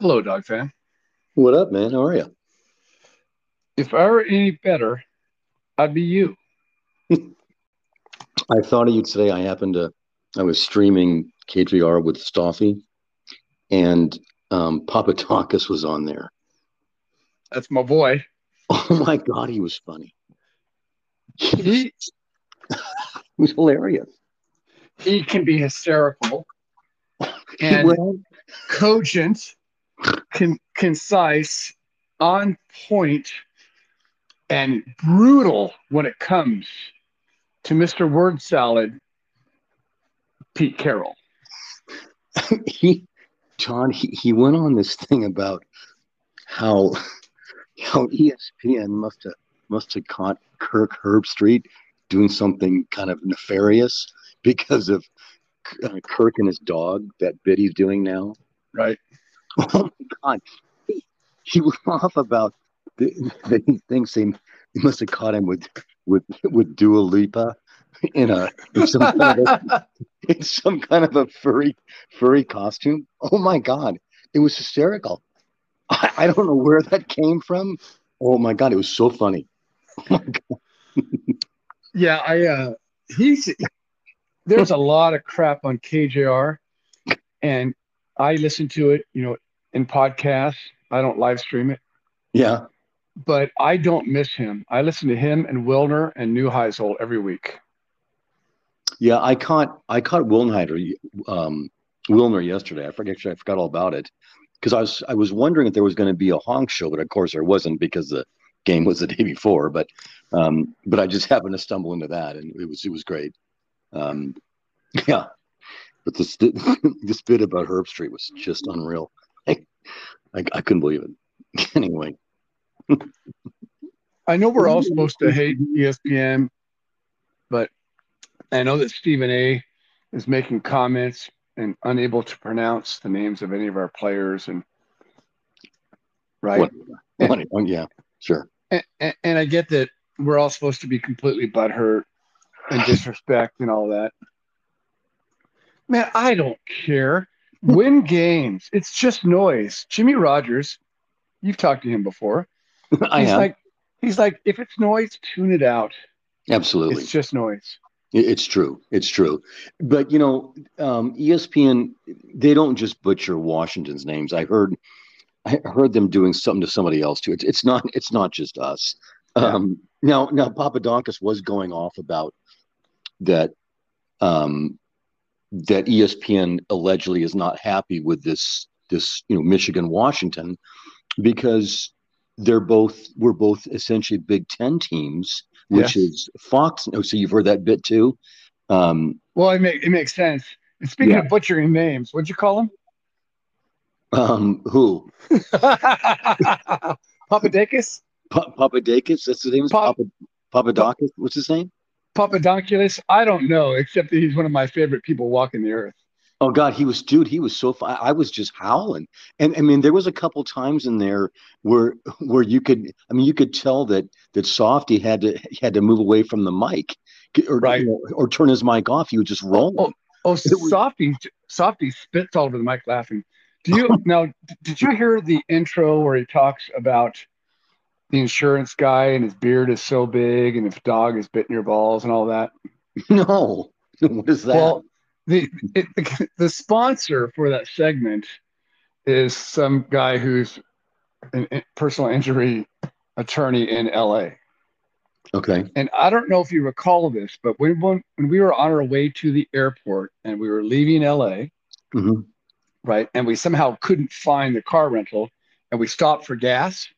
Hello, dog fan. What up, man? How are you? If I were any better, I'd be you. I thought of you today. I happened to, I was streaming KJR with Softy, and um, Papadakis was on there. That's my boy. Oh my God, he was funny. He He was hilarious. he can be hysterical and Well, cogent, con- concise, on point, and brutal when it comes to Mr. Word Salad, Pete Carroll. he, John, he, he went on this thing about how how ESPN must have must have caught Kirk Herbstreit doing something kind of nefarious because of uh, Kirk and his dog. That bit he's doing now. Right. Oh my God. He, he went off about the, that he thinks they, they must have caught him with with with Dua Lipa in a in some kind of a, in some kind of a furry furry costume. Oh my God. It was hysterical. I, I don't know where that came from. Oh my God, it was so funny. Oh. Yeah, I uh he's there's a lot of crap on KJR and I listen to it, you know, in podcasts. I don't live stream it, Yeah. but I don't miss him. I listen to him and Wilner and Neuheisel every week. Yeah, I caught I caught Wilner um, Wilner yesterday. I forget actually I forgot all about it because I was I was wondering if there was going to be a honk show, but of course there wasn't because the game was the day before. But um, but I just happened to stumble into that, and it was it was great. Um, yeah, but this this bit about Herbstreit was just unreal. I, I, I couldn't believe it. anyway, I know we're all supposed to hate ESPN, but I know that Stephen A is making comments and unable to pronounce the names of any of our players and right. What? Funny. Oh, yeah, sure. And, and, and I get that we're all supposed to be completely butthurt and disrespect and all that. Man, I don't care. Win games. It's just noise. Jimmy Rogers, you've talked to him before. I he's have like, he's like, if it's noise, tune it out. absolutely. It's just noise. It's true. It's true. But you know, um, ESPN they don't just butcher Washington's names. I heard I heard them doing something to somebody else too. It's it's not it's not just us. Yeah. Um, now now Papadakis was going off about that um, that ESPN allegedly is not happy with this this you know Michigan Washington because they're both we're both essentially Big Ten teams, which Yes. is Fox. Oh, so you've heard that bit too. Um, Well, it, make, it makes sense. And speaking Yeah. of butchering names, what'd you call him? um, who? Papadakis? Pa- Papadakis? That's his name. Is Pap- Papa, Papadakis? What's his name? Papadonculus? I don't know, except that he's one of my favorite people walking the earth. Oh God, he was dude. He was so. Fu- I was just howling, and I mean, there was a couple times in there where where you could. I mean, you could tell that that Softy had to had to move away from the mic, or Right. you know, or turn his mic off. He would just roll. Oh, Oh, was- Softy, Softy spits all over the mic laughing. Do you now? Did you hear the intro where he talks about the insurance guy and his beard is so big and if dog is bitten your balls and all that? No, what is that? Well, the it, the, the sponsor for that segment is some guy who's an in- personal injury attorney in LA. okay, And I don't know if you recall this, but when when, we were on our way to the airport and we were leaving LA, Mhm. right, and we somehow couldn't find the car rental, and we stopped for gas,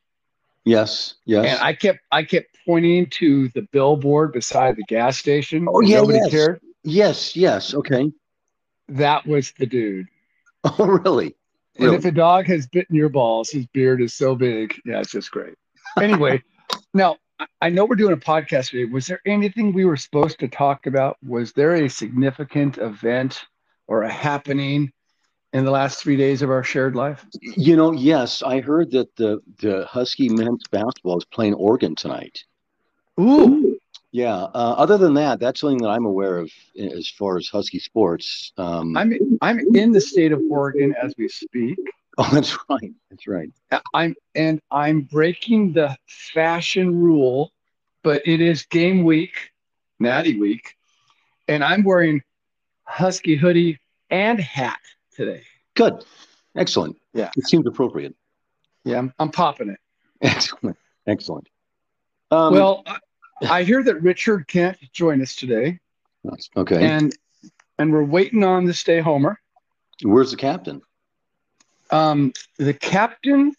yes, yes. and I kept I kept pointing to the billboard beside the gas station. Oh, yeah, nobody yes. cared. yes, yes. Okay. That was the dude. Oh, really? And Really? if a dog has bitten your balls, his beard is so big. Yeah, it's just great. Anyway, now I- I know we're doing a podcast today. Was there anything we were supposed to talk about? Was there a significant event or a happening in the last three days of our shared life? You know, yes, I heard that the the Husky men's basketball is playing Oregon tonight. Ooh, Yeah. Uh, other than that, that's something that I'm aware of as far as Husky sports. Um, I'm I'm in the state of Oregon as we speak. Oh, that's right. That's right. I'm and I'm breaking the fashion rule, but it is game week, Natty week, and I'm wearing husky hoodie and hat today. Good. Excellent. Yeah. It seems appropriate. Yeah, I'm, I'm popping it. Excellent. Excellent. Um, well, I, I hear that Richard can't join us today, okay. and and we're waiting on the stay homer. Where's the captain? Um, the captain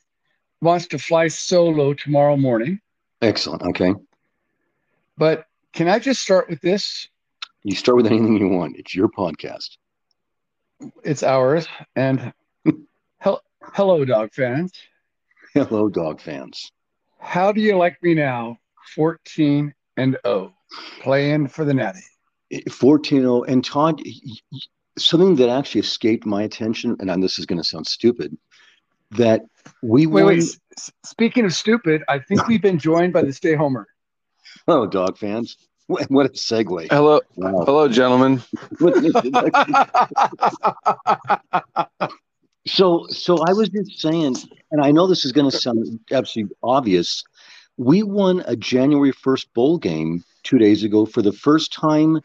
wants to fly solo tomorrow morning, Excellent. Okay. but can I just start with this? You start with anything you want. It's your podcast. It's ours, and hel- hello, dog fans. Hello, dog fans. How do you like me now? 14 and 0, playing for the Natty. Eh, 14 0. And Todd, something that actually escaped my attention, and this is going to sound stupid, that we Wait, won. wait. Speaking of stupid, I think we've been joined by the Stay Homer. Oh, dog fans. What what a segue. Hello, Wow. hello, gentlemen. So, so I was just saying, and I know this is going to sound absolutely obvious. We won a January 1st bowl game two days ago for the first time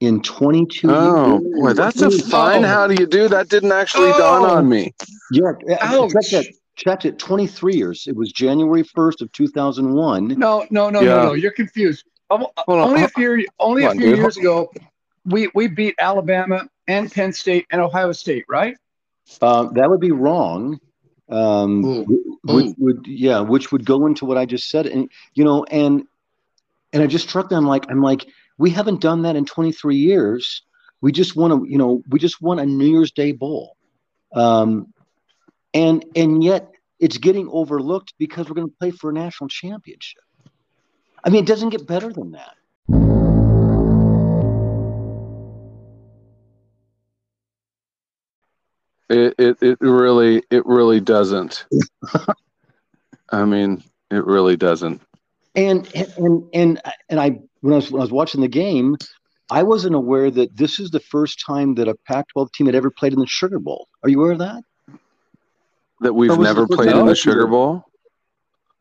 in 22 Oh, years. boy, that's a fine. Oh. How do you do? That didn't actually Oh. dawn on me. Yeah, uh, uh, Ouch. check it. Check it. 23 years. It was January 1st of 2001. no, no, no, Yeah. no, no. You're confused. Um, Hold on, only a few, only a hold on, few dude. years ago, we we beat Alabama and Penn State and Ohio State, right? Uh, that would be wrong. Um, Ooh. which Ooh. would yeah, which would go into what I just said, and you know, and and I just struck them like, I'm like, we haven't done that in 23 years. We just want to, you know, we just won a New Year's Day bowl, um, and and yet it's getting overlooked because we're going to play for a national championship. I mean, it doesn't get better than that. It, it, it really, it really doesn't. I mean, it really doesn't. And and and and I when I was when I was watching the game, I wasn't aware that this is the first time that a Pac-12 team had ever played in the Sugar Bowl. Are you aware of that? That we've Or was it never played in the? Sugar Bowl.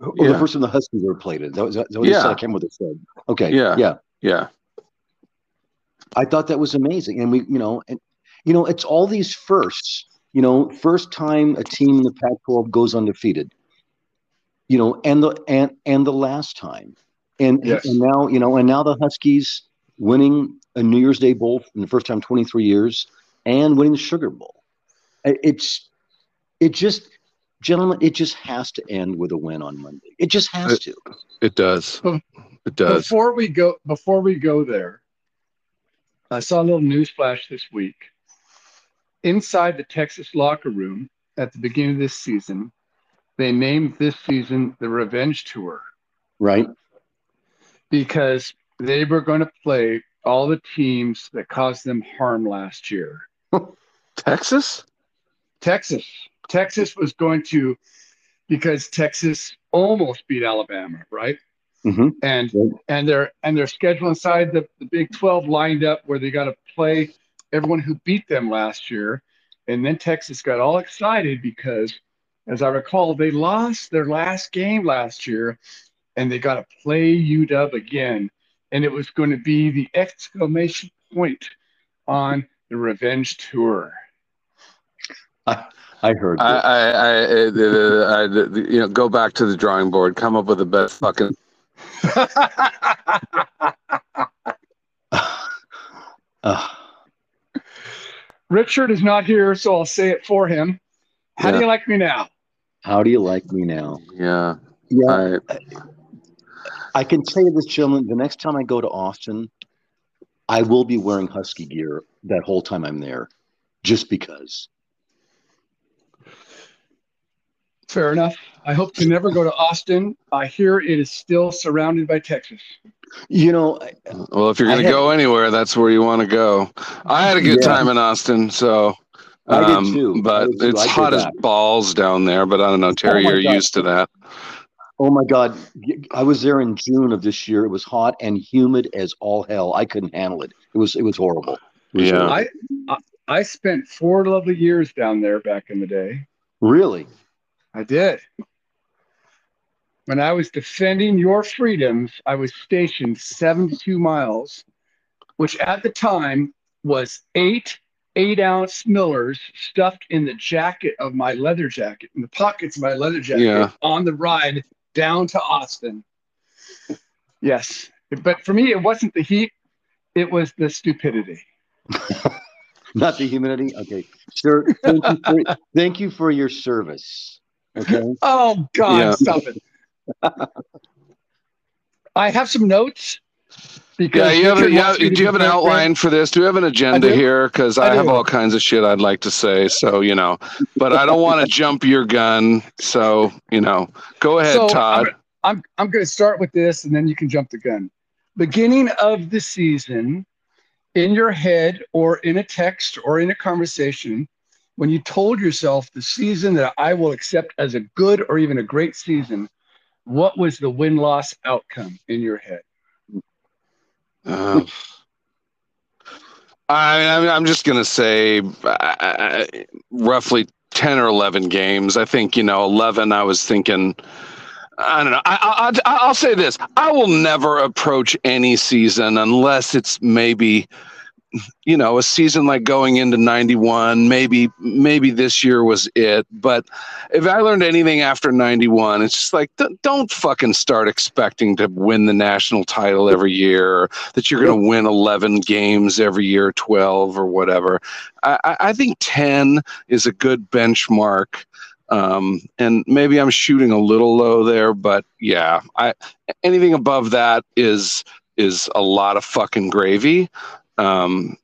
Or Yeah. the first time the Huskies ever played it? That was that was Yeah. I remember what they said. Okay. Yeah. Yeah. Yeah, I thought that was amazing, and we, you know, and you know, it's all these firsts. You know, first time a team in the Pac-12 goes undefeated. You know, and the and and the last time, and Yes. and now you know, and now the Huskies winning a New Year's Day bowl for the first time in 23 years, and winning the Sugar Bowl. It's it just, gentlemen, it just has to end with a win on Monday. It just has to. it does. It does. Before we go, before we go there, I saw a little news flash this week. Inside the Texas locker room at the beginning of this season, they named this season the Revenge Tour Right? because they were going to play all the teams that caused them harm last year. Texas? Texas, Texas was going to, because Texas almost beat Alabama, right? hmm and Right. and their and their schedule inside the, the Big 12 lined up where they got to play everyone who beat them last year. And then Texas got all excited because, as I recall, they lost their last game last year and they got to play UW again. And it was going to be the exclamation point on the revenge tour. I heard. I, that. I, I, it- it- I, you know, go back to the drawing board, come up with the best fucking. Uh, Richard is not here, so I'll say it for him. How do you like me now? how do you like me now? Yeah, Yeah, I, I can tell you this, gentlemen. The next time I go to Austin, I will be wearing Husky gear that whole time I'm there, just because. Fair enough. I hope to never go to Austin. I hear it is still surrounded by Texas. You know, well, if you're gonna go anywhere, that's where you want to go. I had a good Yeah. time in Austin, so. I did um, too. I But did too. it's I did hot as balls down there. But I don't know, Terry. my you're God. used to that. oh my God, I was there in June of this year. It was hot and humid as all hell. I couldn't handle it. It was it was horrible. It was Yeah. horrible. I, I I spent four lovely years down there back in the day. Really? I did. When I was defending your freedoms, I was stationed 72 miles, which at the time was eight eight ounce Millers stuffed in the jacket of my leather jacket, in the pockets of my leather jacket Yeah. on the ride down to Austin. Yes. But for me, it wasn't the heat, it was the stupidity. Not the humidity. Okay, sir. Thank you for, thank you for your service. Okay. Oh God, Yeah. stop it. I have some notes because Yeah, you have, yeah. Do you have an outline for this? Do you have an agenda here? Because I I, have all kinds of shit I'd like to say. So you know, but I don't want to jump your gun. So you know, go ahead, So, Todd. I'm I'm going to start with this, and then you can jump the gun. Beginning of the season, in your head or in a text or in a conversation, when you told yourself the season that I will accept as a good or even a great season, what was the win loss outcome in your head? Uh, I, I'm, I'm just gonna say uh, roughly ten or eleven games. I think you know eleven. I was thinking. I don't know. I, I, I'll say this: I will never approach any season unless it's maybe, you know, a season like going into '91. Maybe, maybe this year was it. But if I learned anything after '91, it's just like don't, don't fucking start expecting to win the national title every year, that you're going to win 11 games every year, 12 or whatever. I, I- I think 10 is a good benchmark. Um, and maybe I'm shooting a little low there, but yeah, I anything above that is is a lot of fucking gravy. Um,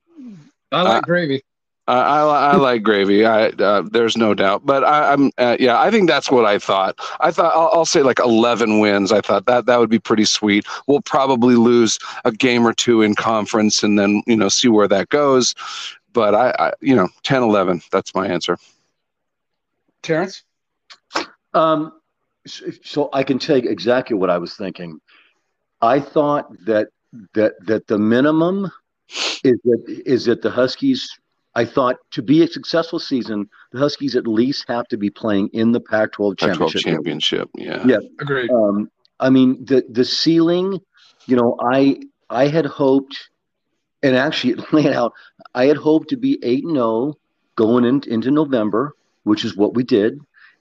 I like Uh, gravy. I, I, I like gravy. I uh, there's no doubt, but I, I'm uh, yeah. I think that's what I thought. I thought I'll, I'll say like 11 wins. I thought that that would be pretty sweet. We'll probably lose a game or two in conference, and then you know see where that goes. But I, I you know 10, 11. That's my answer. Terrence? Um, so, so I can tell you exactly what I was thinking. I thought that that that the minimum is that is that the Huskies. I thought to be a successful season, the Huskies at least have to be playing in the Pac-12 Pac-12 championship. championship. Yeah. Yeah. Agreed. Um, I mean, the the ceiling, you know, I I had hoped, and actually lay it out. I had hoped to be eight and zero going in, into November, which is what we did.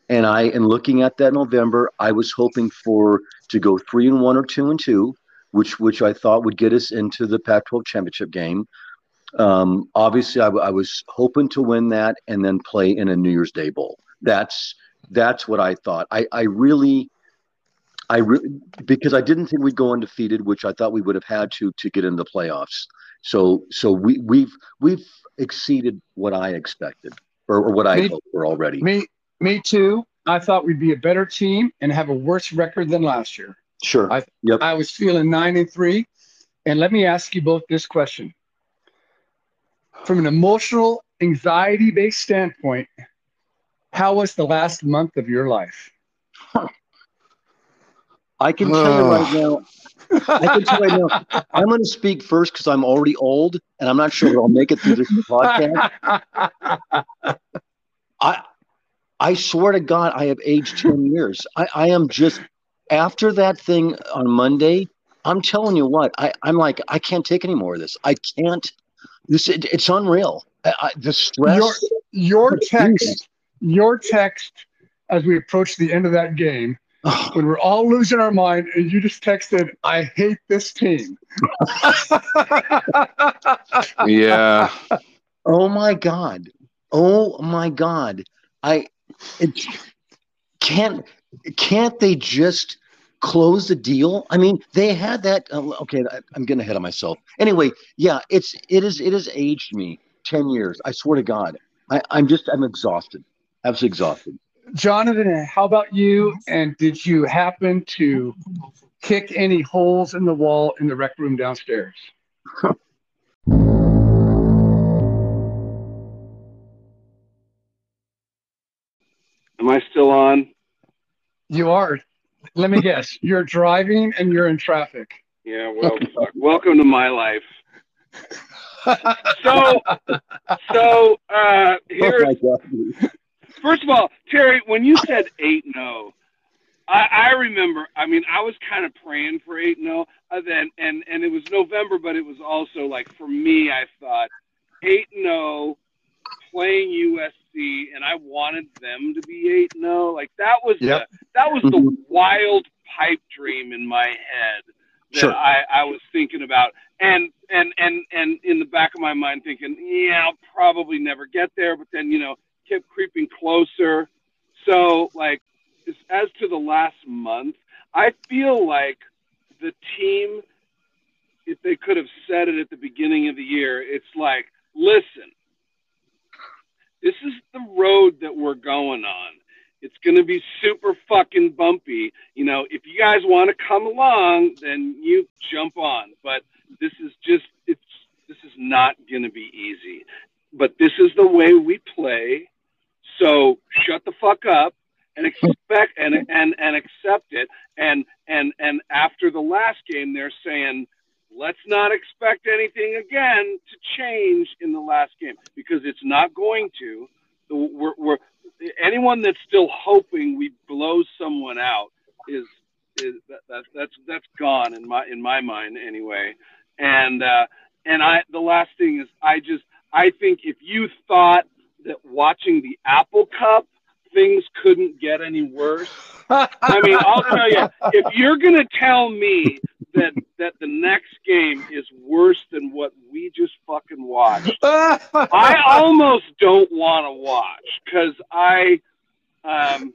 And I, in looking at that November, I was hoping for to go three and one or two and two, which which I thought would get us into the Pac-12 championship game. Um, obviously, I, w- I was hoping to win that and then play in a New Year's Day bowl. That's that's what I thought. I I really. I really because I didn't think we'd go undefeated, which I thought we would have had to to get into the playoffs. So so we we've we've exceeded what I expected or, or what I Me- hoped for already. Me, me too. I thought we'd be a better team and have a worse record than last year. Sure. I- yep. I was feeling nine and three. And let me ask you both this question. From an emotional, anxiety based standpoint, how was the last month of your life? I can tell you right now. I can tell you right now. I'm going to speak first because I'm already old and I'm not sure that I'll make it through this podcast. I I swear to God, I have aged ten years. I, I am just after that thing on Monday. I'm telling you what, I, I'm like, I can't take any more of this. I can't. This it, it's unreal. I, I, the stress. your, your text, your text as we approach the end of that game, Oh, when we're all losing our mind, and you just texted, I hate this team. Yeah. oh my God. Oh my God. I it can't can't they just close the deal? I mean, they had that. Uh, okay, I, I'm getting ahead of myself. Anyway, yeah, it's it is it has aged me ten years. I swear to God, I, I'm just I'm exhausted, absolutely exhausted. Jonathan, how about you? And did you happen to kick any holes in the wall in the rec room downstairs? Am I still on? You are. Let me guess. You're driving and you're in traffic. Yeah. Well, fuck. welcome to my life. So, so uh, Oh here's my God. First of all, Terry, when you said eight no, I, I remember. I mean, I was kind of praying for eight no. Uh, then and and it was November, but it was also like for me, I thought eight no playing USC, and I wanted them to be eight no. Like that was Yep. the, that was the Mhm. wild pipe dream in my head that Sure. I, I was thinking about, and and and and in the back of my mind thinking, yeah, I'll probably never get there, but then you know kept creeping closer. So like as, as to the last month, I feel like the team, if they could have said it at the beginning of the year, it's like, listen, this is the road that we're going on. It's going to be super fucking bumpy. You know, if you guys want to come along, then you jump on. But this is just, it's, this is not going to be easy. But this is the way we play. So shut the fuck up and expect and, and, and accept it. And, and, and after the last game, they're saying, let's not expect anything again to change in the last game because it's not going to. We're, we're, anyone that's still hoping we blow someone out is is that, that that's that's gone in my in my mind anyway. And uh, and I the last thing is I just I think if you thought that watching the Apple Cup things couldn't get any worse, I mean, I'll tell you, if you're gonna tell me that that the next game is worse than what we just fucking watched, I almost don't want to watch because I, um,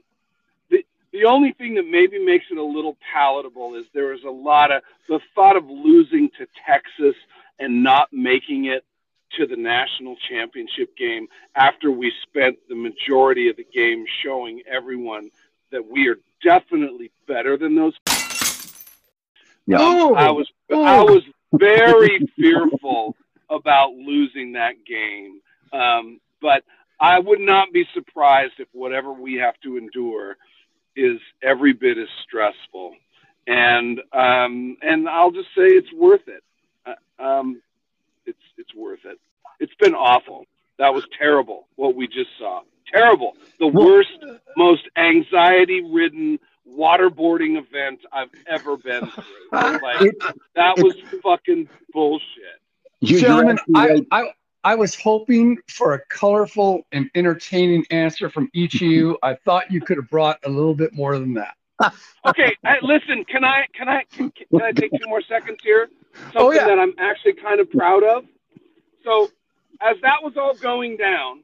the the only thing that maybe makes it a little palatable is there is a lot of the thought of losing to Texas and not making it to the national championship game after we spent the majority of the game showing everyone that we are definitely better than those Yeah. Ooh. I was I was very fearful about losing that game. Um, but I would not be surprised if whatever we have to endure is every bit as stressful. And um, and I'll just say it's worth it. Uh, um, it's it's worth it. It's been awful. That was terrible. What we just saw. Terrible. The worst, most anxiety-ridden waterboarding event I've ever been through. Like It- that was fucking bullshit. You, you're Gentlemen, absolutely I. I, I was hoping for a colorful and entertaining answer from each of you. I thought you could have brought a little bit more than that. Okay, I, listen. Can I can I can, can I take two more seconds here? Something Oh, yeah. that I'm actually kind of proud of. So, as that was all going down,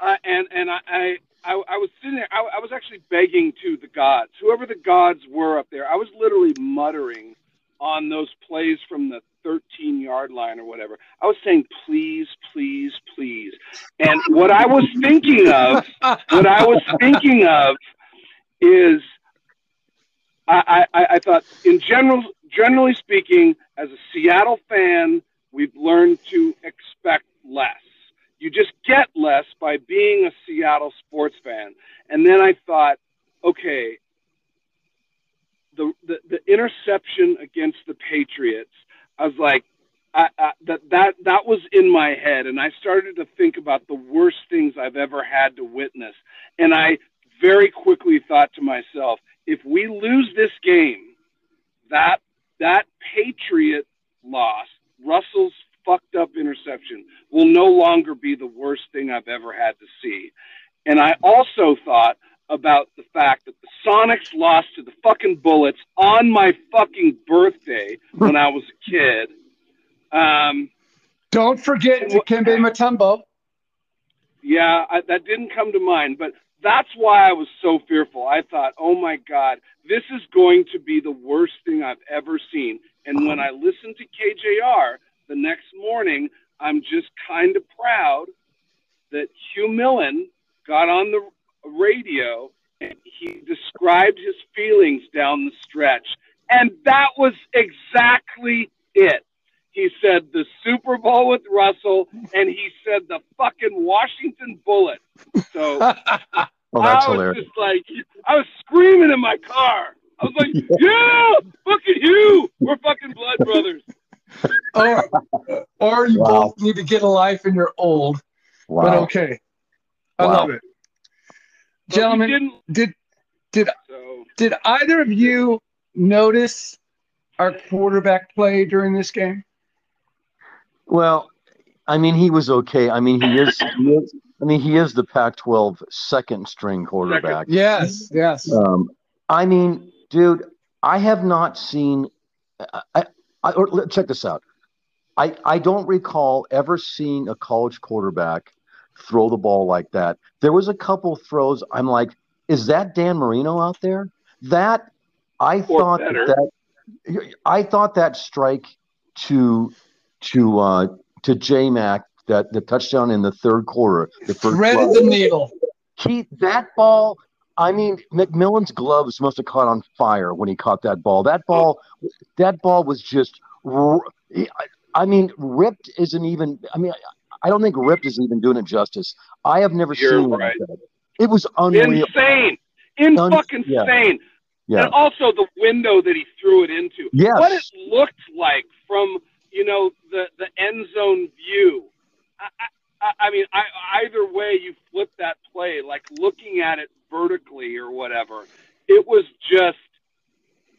uh, and and I, I I I was sitting there. I, I was actually begging to the gods, whoever the gods were up there. I was literally muttering on those plays from the 13 yard line or whatever. I was saying, please, please, please. And what I was thinking of what I was thinking of is I, I, I thought in general generally speaking, as a Seattle fan, we've learned to expect less. You just get less by being a Seattle sports fan. And then I thought, okay, the the, the interception against the Patriots, I was like, I, I, that that that was in my head, and I started to think about the worst things I've ever had to witness, and I very quickly thought to myself, if we lose this game, that that Patriot loss, Russell's fucked up interception, will no longer be the worst thing I've ever had to see. And I also thought about the fact that the Sonics lost to the fucking Bullets on my fucking birthday when I was a kid. Um, Don't forget Dikembe Mutombo. Yeah, I, that didn't come to mind, but that's why I was so fearful. I thought, oh my God, this is going to be the worst thing I've ever seen. And when I listened to KJR the next morning, I'm just kind of proud that Hugh Millen got on the radio and he described his feelings down the stretch. And that was exactly it. He said the Super Bowl with Russell, and he said the fucking Washington Bullet. So that's I was hilarious. just like, I was screaming in my car. I was like, yeah, fucking you. We're fucking blood brothers. Or, or you Wow. both need to get a life and you're old. But okay. I Wow. love it. But Gentlemen, didn't, did did so did either of you notice our quarterback play during this game? Well, I mean, he was okay. I mean, he is. He is I mean, he is the Pac-12 second string quarterback. Yes, yes. Um, I mean, dude, I have not seen. I, I, I or check this out. I I don't recall ever seeing a college quarterback throw the ball like that. There was a couple throws. I'm like, is that Dan Marino out there? That I Or thought better. that, that I thought that strike to to uh, to J Mac that the touchdown in the third quarter, the first Threaded the needle. he that ball i mean mcmillan's gloves must have caught on fire when he caught that ball that ball that ball was just. I mean ripped isn't even i mean i don't think ripped is even doing it justice i have never You're seen right. like it was unreal insane, in Un- fucking yeah. insane. yeah And also the window that he threw it into. Yes. What it looked like from you know the the end zone view. I, I, I mean, I, either way you flip that play, like looking at it vertically or whatever, it was just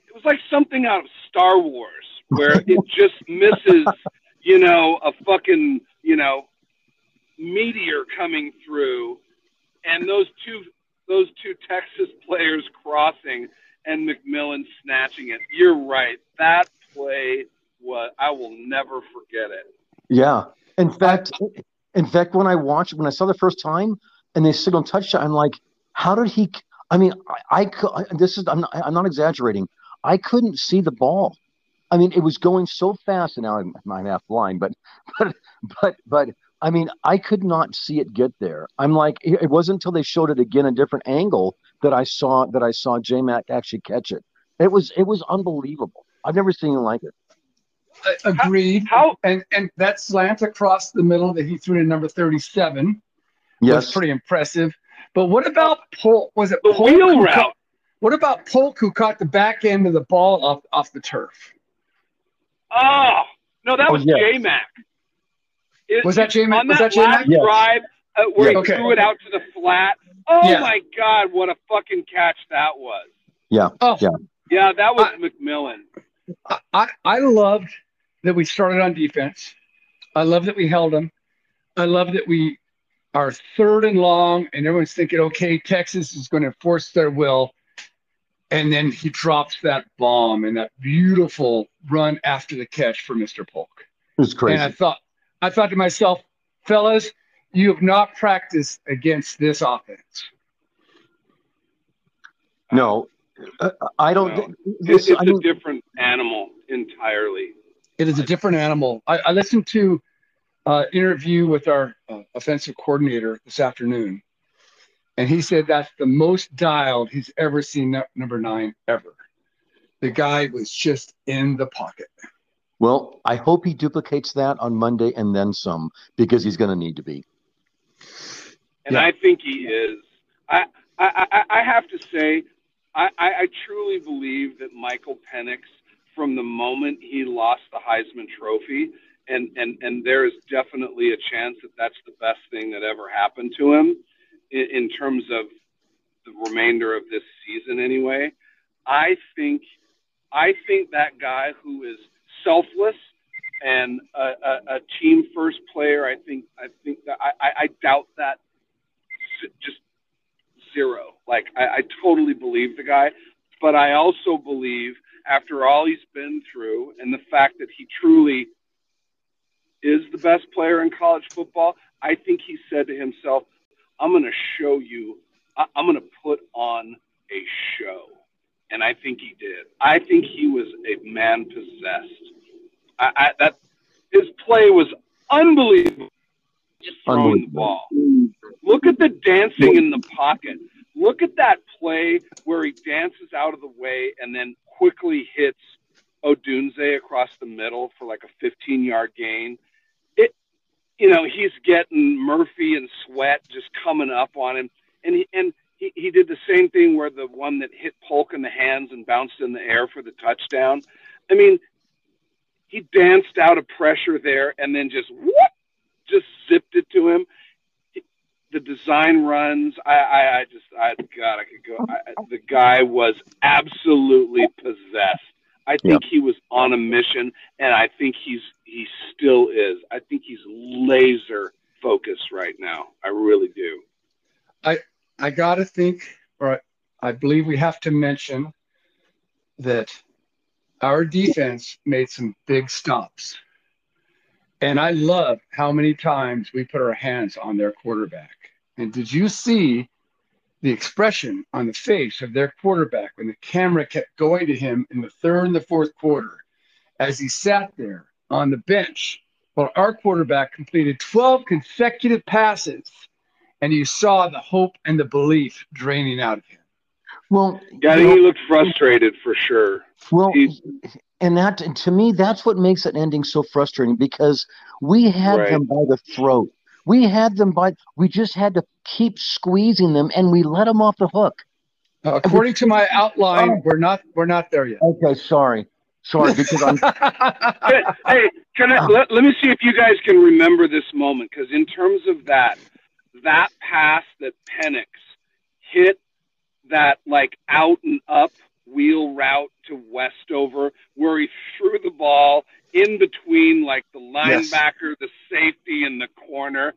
it was like something out of Star Wars where it just misses, you know, a fucking you know meteor coming through, and those two those two Texas players crossing and McMillan snatching it. You're right. That play was I will never forget it. yeah in fact in fact when i watched when i saw the first time and they signaled touchdown i'm like how did he i mean i, I this is I'm not, I'm not exaggerating. I couldn't see the ball. I mean it was going so fast and now i'm, I'm half blind but but but but i mean i could not see it get there. I'm like it it wasn't until they showed it again a different angle that i saw that i saw j-mac actually catch it. It was it was unbelievable. I've never seen anything like it Agreed. How And and that slant across the middle that he threw to number 37 was pretty impressive. But what about Polk? Was it the Polk wheel route? caught- what about Polk who caught the back end of the ball off off the turf? Oh no, that Oh, was yes. J Mac. Was that J-Mac? On Was that, that J-Mac? last Yes. drive uh, where Yeah. he Okay. threw it out to the flat? Oh Yeah. my God, what a fucking catch that was! Oh, Yeah. Yeah, that was I- McMillan. I, I I loved that we started on defense. I love that we held them. I love that we are third and long, and everyone's thinking, okay, Texas is going to force their will. And then he drops that bomb and that beautiful run after the catch for Mr. Polk. it was crazy And I thought, I thought to myself, fellas, you have not practiced against this offense. no uh, i don't No. This, it's I mean, a different animal entirely. It is a different animal. I, I listened to uh, interview with our uh, offensive coordinator this afternoon, and he said that's the most dialed he's ever seen nu- number nine ever. The guy was just in the pocket. Well, I hope he duplicates that on Monday and then some because he's going to need to be. and Yeah. I think he is. I I, I, I have to say, I, I, I truly believe that Michael Penix, from the moment he lost the Heisman Trophy, and and and there is definitely a chance that that's the best thing that ever happened to him, in, in terms of the remainder of this season. Anyway, I think I think that guy who is selfless and a, a, a team first player. I think I think that I, I, doubt that just zero. Like I, I totally believe the guy, but I also believe after all he's been through and the fact that he truly is the best player in college football, I think he said to himself, "I'm going to show you. I, I'm going to put on a show." And I think he did. I think he was a man possessed. I, I, that his play was unbelievable. Just throwing the ball. Look at the dancing in the pocket. Look at that play where he dances out of the way and then quickly hits Odunze across the middle for like a 15 yard gain. It, you know, he's getting Murphy and Sweat just coming up on him, and he and he, he did the same thing where the one that hit Polk in the hands and bounced in the air for the touchdown. I mean, he danced out of pressure there and then just whoop, just zipped it to him. The design runs. I, I, I just, I God, I could go. I, the guy was absolutely possessed. I think he was on a mission, and I think he's he still is. I think he's laser focused right now. I really do. I I gotta think, or I believe we have to mention that our defense made some big stops. And I love how many times we put our hands on their quarterback. And did you see the expression on the face of their quarterback when the camera kept going to him in the third and the fourth quarter as he sat there on the bench while our quarterback completed 12 consecutive passes and you saw the hope and the belief draining out of him. Well, yeah, he looked frustrated for sure. Well, He's, and that to me, that's what makes an ending so frustrating because we had right. them by the throat. We had them by. We just had to keep squeezing them, and we let them off the hook. Uh, according to my outline, oh. we're not we're not there yet. Okay, sorry, sorry because I'm. hey, can I let, let me see if you guys can remember this moment because in terms of that, that pass that Penix hit that like out and up wheel route to Westover where he threw the ball in between like the linebacker, yes. the safety, and the corner.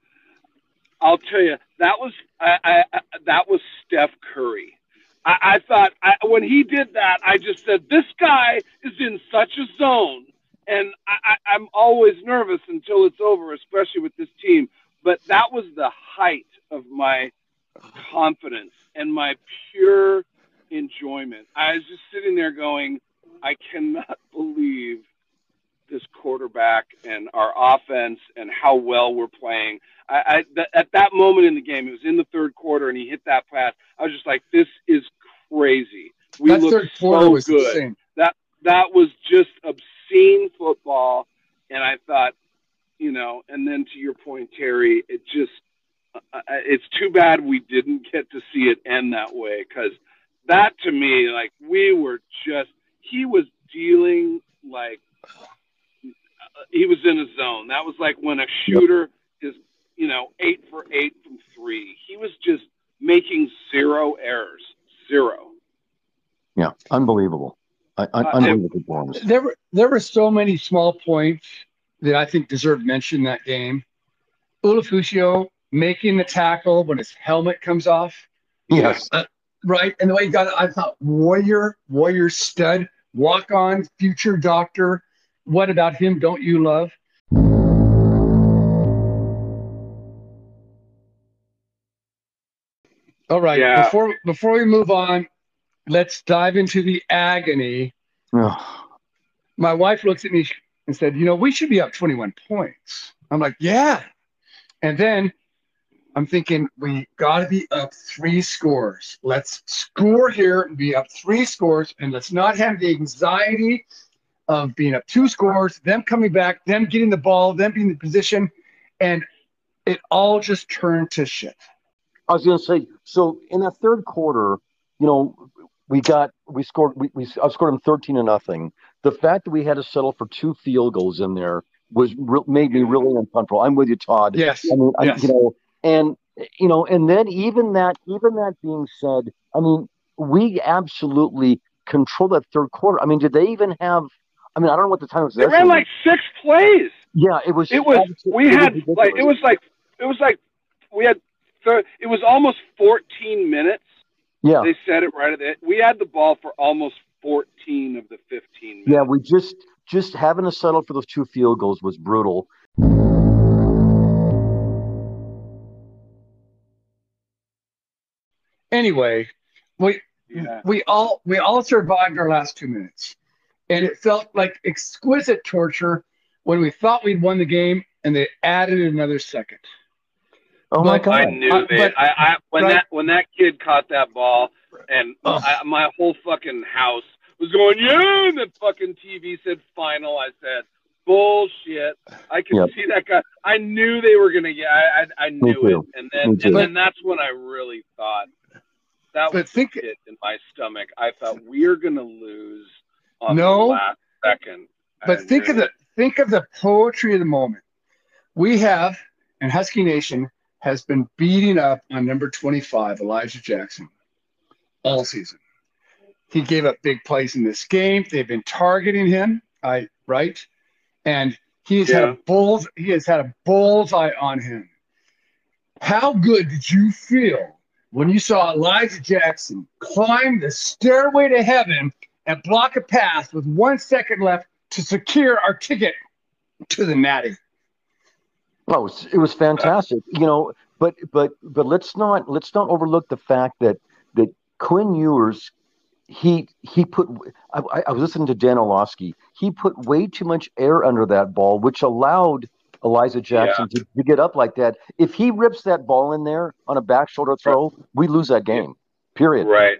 I'll tell you that was I, I, that was Steph Curry. I, I thought I, when he did that, I just said this guy is in such a zone, and I, I, I'm always nervous until it's over, especially with this team. But that was the height of my confidence and my pure enjoyment. I was just sitting there going, I cannot believe this quarterback and our offense and how well we're playing. I, I th- at that moment in the game, it was in the third quarter, and he hit that pass. I was just like, "This is crazy." We that looked so was good. Insane. That that was just obscene football, and I thought, you know. And then to your point, Terry, it just uh, uh it's too bad we didn't get to see it end that way because that to me, like we were just he was dealing like he was in a zone. That was like when a shooter is, you know, eight for eight from three. He was just making zero errors, zero. Yeah, unbelievable. I, I, uh, unbelievable performance. There were there were so many small points that I think deserved mention in that game. Ulofoshio making the tackle when his helmet comes off. Yes. Uh, right? And the way he got it, I thought warrior, warrior stud, walk on, future doctor. What about him? Don't you love? All right. Yeah. Before before we move on, let's dive into the agony. My wife looks at me and said, "You know, we should be up 21 points." I'm like, "Yeah." And then I'm thinking we got to be up three scores. Let's score here and be up three scores, and let's not have the anxiety of being up two scores, them coming back, them getting the ball, them being in the position, and it all just turned to shit. I was going to say, so in that third quarter, you know, we got we scored we, we I scored them thirteen to nothing. The fact that we had to settle for two field goals in there was re- made me really uncomfortable. I'm with you, Todd. Yes. I mean, yes. I, you know, and you know, and then even that, even that being said, I mean, we absolutely control that third quarter. I mean, did they even have? I mean, I don't know what the time was. They ran like six plays. Yeah, it was. It was. We it had was like it was like it was like we had. Thir- it was almost 14 minutes. Yeah, they said it right at the. We had the ball for almost 14 of the 15 minutes. Yeah, we just just having to settle for those two field goals was brutal. Anyway, we yeah. we all we all survived our last two minutes, and it felt like exquisite torture when we thought we'd won the game and they added another second. Oh my god! I knew uh, But, I, I when right. that when that kid caught that ball and oh. I, my whole fucking house was going yeah, and the fucking TV said final. I said bullshit. I could yep. see that guy. I knew they were gonna get. I I, I knew it, and then and then that's when I really thought that but was think, hit in my stomach. I thought we're gonna lose on no, the last second. But and think of the think of the poetry of the moment. We have, and Husky Nation has been beating up on number 25, Elijah Jackson, all season. He gave up big plays in this game. They've been targeting him, I right, and he has had a bulls. He has had a bullseye on him. How good did you feel when you saw Elijah Jackson climb the stairway to heaven and block a pass with one second left to secure our ticket to the Natty? Oh, no, it was, it was fantastic. You know, but but but let's not let's not overlook the fact that that Quinn Ewers he he put I, I- was listening to Dan Orlovsky. He put way too much air under that ball, which allowed Elijah Jackson to, to get up like that. If he rips that ball in there on a back shoulder throw, we lose that game. Period. Right.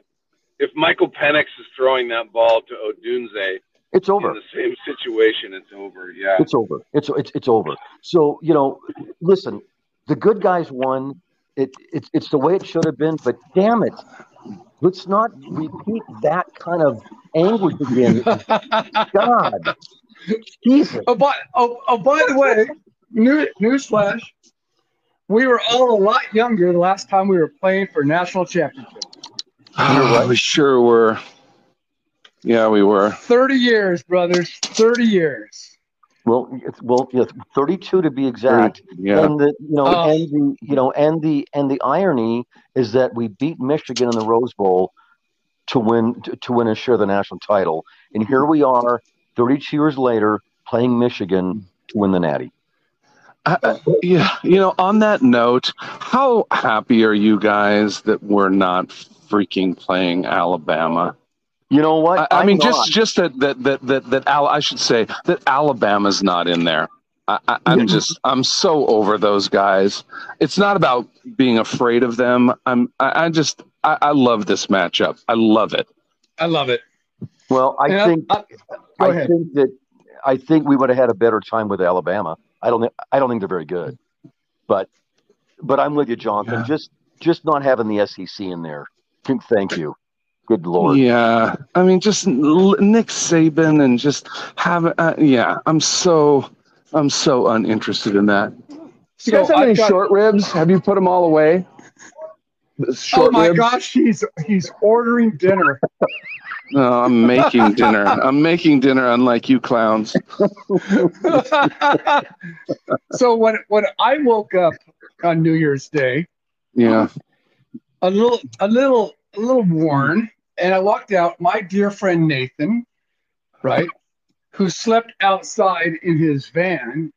If Michael Penix is throwing that ball to Odunze It's in over. the same situation, it's over. Yeah. It's over. It's it's it's over. So you know, listen, the good guys won. It, it it's the way it should have been. But damn it, let's not repeat that kind of anguish again. God, Jesus. Oh, by, oh, oh, by the way, new, newsflash. We were all a lot younger the last time we were playing for national championship. Oh, we sure were. Yeah, we were. 30 years, brothers. 30 years. Well, it's, well, yeah, thirty-two to be exact. Yeah. And the you know, Oh. and the you know, and the and the irony is that we beat Michigan in the Rose Bowl to win to, to win and share the national title, and here we are, thirty-two years later, playing Michigan to win the Natty. I- I- yeah, you know, on that note, how happy are you guys that we're not freaking playing Alabama? You know what? I, I mean, not. just just that that that that that Al, I should say that Alabama's not in there. I, I, I'm just I'm so over those guys. It's not about being afraid of them. I'm I, I just I, I love this matchup. I love it. I love it. well, I And think I- go I think that I think we would have had a better time with Alabama. I don't think I don't think they're very good, but but I'm with you, Jonathan. Yeah. Just just not having the SEC in there. Thank you. Good lord. Yeah, I mean, just Nick Saban and just have uh, yeah. I'm so I'm so uninterested in that. You So guys have I've any got- short ribs? Have you put them all away? The Oh my ribs? gosh, he's he's ordering dinner. No, I'm making dinner. I'm making dinner, unlike you clowns. so when when I woke up on New Year's Day, Yeah. a little a little a little worn, and I walked out. My dear friend Nathan, right, who slept outside in his van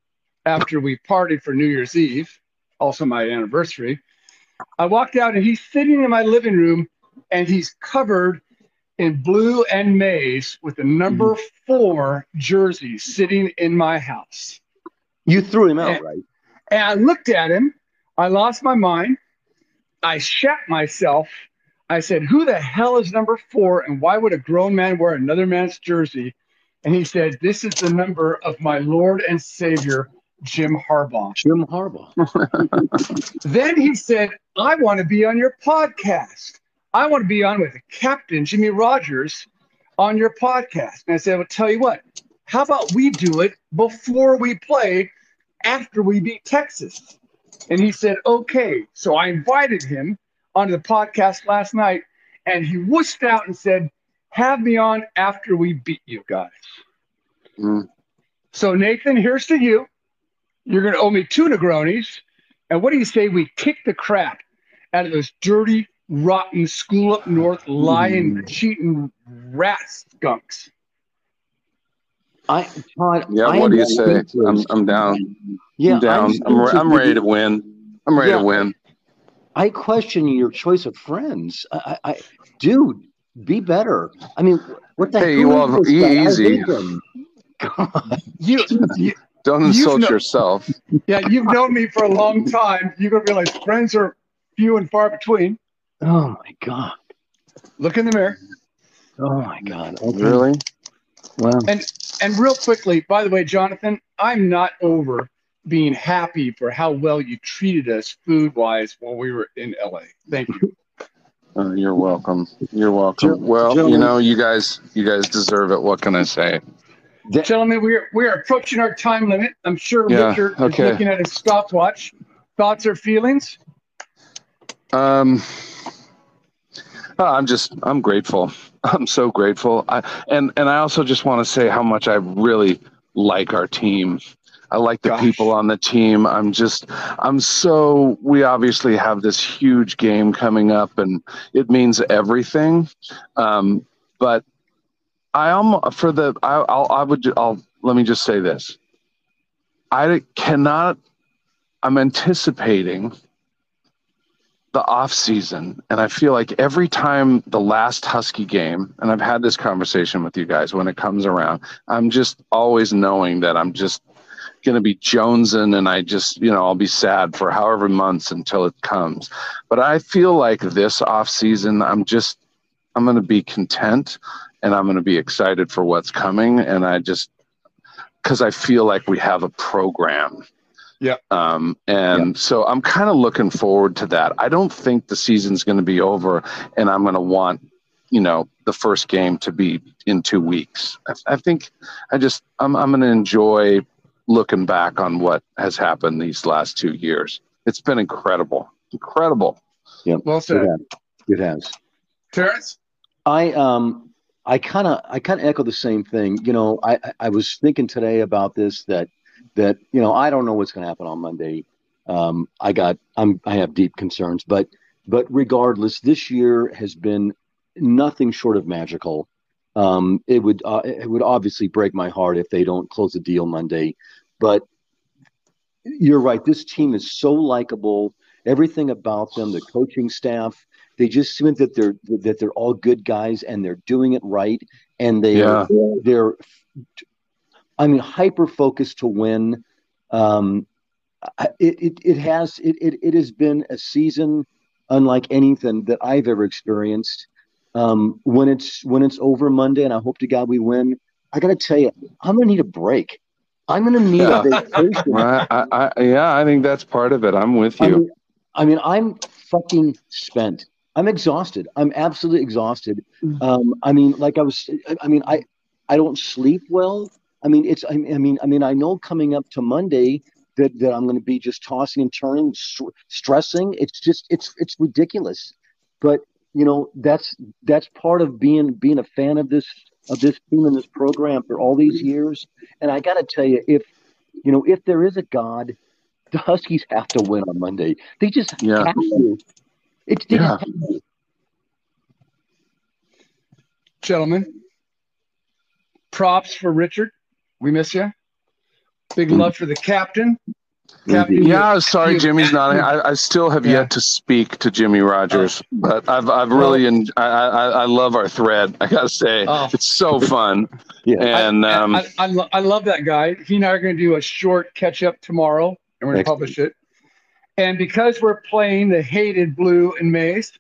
after we partied for New Year's Eve, also my anniversary. I walked out and he's sitting in my living room and he's covered in blue and maize with the number mm. four jersey sitting in my house. You threw him out, Yeah. right? And I looked at him. I lost my mind. I shat myself. I said, Who the hell is number four? And why would a grown man wear another man's jersey? And he said, This is the number of my Lord and Savior, Jim Harbaugh. Jim Harbaugh. Then he said, I want to be on your podcast. I want to be on with captain, Jimmy Rogers, on your podcast. And I said, Well, tell you what, how about we do it before we play after we beat Texas? And he said, Okay. So I invited him onto the podcast last night, and he whooshed out and said, Have me on after we beat you guys. Mm. So, Nathan, here's to you. You're going to owe me two Negronis. And what do you say we kick the crap out of those dirty, rotten, school up north, lying, cheating rat skunks? I Todd. Yeah. I What do you say? I'm. I'm down. Yeah, I'm down. I'm, re- speechless I'm with ready to win. I'm ready Yeah. to win. I question your choice of friends. I, I, I dude, be better. I mean, what the Hey, who well, is this guy? I easy. God. You, you, Don't insult know- yourself. yeah, you've known me for a long time. You're going to realize friends are few and far between. Oh my god. Look in the mirror. Oh my god. Okay. Really? Wow. And and real quickly, by the way, Jonathan, I'm not over being happy for how well you treated us food wise while we were in LA. Thank you. Uh, you're welcome. You're welcome. Gen- well, you know, you guys, you guys deserve it. What can I say? Gentlemen, we're we're approaching our time limit. I'm sure Yeah, Richard okay. is looking at his stopwatch. thoughts or feelings? Um, I'm just I'm grateful. I'm so grateful. I, and and I also just want to say how much I really like our team. I like the Gosh. people on the team. I'm just I'm so we obviously have this huge game coming up and it means everything. Um, but I am for the I I'll, I would I'll let me just say this. I cannot I'm anticipating the off season and i feel like every time the last husky game and i've had this conversation with you guys when it comes around i'm just always knowing that i'm just going to be jonesing and i just you know i'll be sad for however months until it comes but i feel like this off season i'm just i'm going to be content and i'm going to be excited for what's coming and i just because i feel like we have a program Yeah. um, and so I'm kind of looking forward to that. I don't think the season's going to be over, and I'm going to want, you know, the first game to be in two weeks. I, I think I just I'm I'm going to enjoy looking back on what has happened these last two years. It's been incredible, incredible. Yeah. Well It said. has. It has. Terence? I um I kind of I kind of echo the same thing. You know, I I- was thinking today about this that that you know I don't know what's going to happen on Monday. Um, I got I'm I have deep concerns, but but regardless, this year has been nothing short of magical. Um, it would uh, it would obviously break my heart if they don't close the deal Monday, but you're right. This team is so likable. Everything about them, the coaching staff, they just seem that they're that they're all good guys and they're doing it right and they Yeah. they're I mean hyper focused to win. Um, it, it it has it, it it has been a season unlike anything that I've ever experienced. Um, when it's when it's over Monday, and I hope to God we win. I got to tell you, I'm gonna need a break. I'm gonna need Yeah. a vacation. I, I, I, yeah, I think that's part of it. I'm with I you. mean, I mean, I'm fucking spent. I'm exhausted. I'm absolutely exhausted. Um, I mean, like I was. I- I mean, I I don't sleep well. I mean, it's. I I mean, I mean, I know coming up to Monday that that I'm going to be just tossing and turning, str- stressing. It's just. It's it's ridiculous. But you know, that's that's part of being being a fan of this of this team and this program for all these years. And I got to tell you, if you know, if there is a God, the Huskies have to win on Monday. They just Yeah. have to. It's they Yeah. just have to. Gentlemen, props for Richard. We miss you. Big love for the captain. Captain, you- Yeah, sorry, you- Jimmy's not. I, I still have Yeah. yet to speak to Jimmy Rogers, but I've I've really en- I, I I love our thread. I gotta say, Oh. it's so fun. Yeah. And I, um, I, I, lo- I love that guy. He and I are going to do a short catch up tomorrow, and we're going to Excellent. publish it. And because we're playing the hated blue and maize,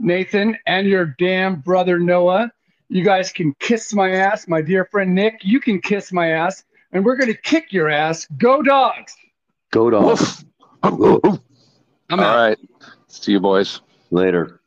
Nathan and your damn brother Noah, you guys can kiss my ass. My dear friend Nick, you can kiss my ass, and we're going to kick your ass. Go dogs! Go dogs. woof. I'm All out. right, see you boys. Later.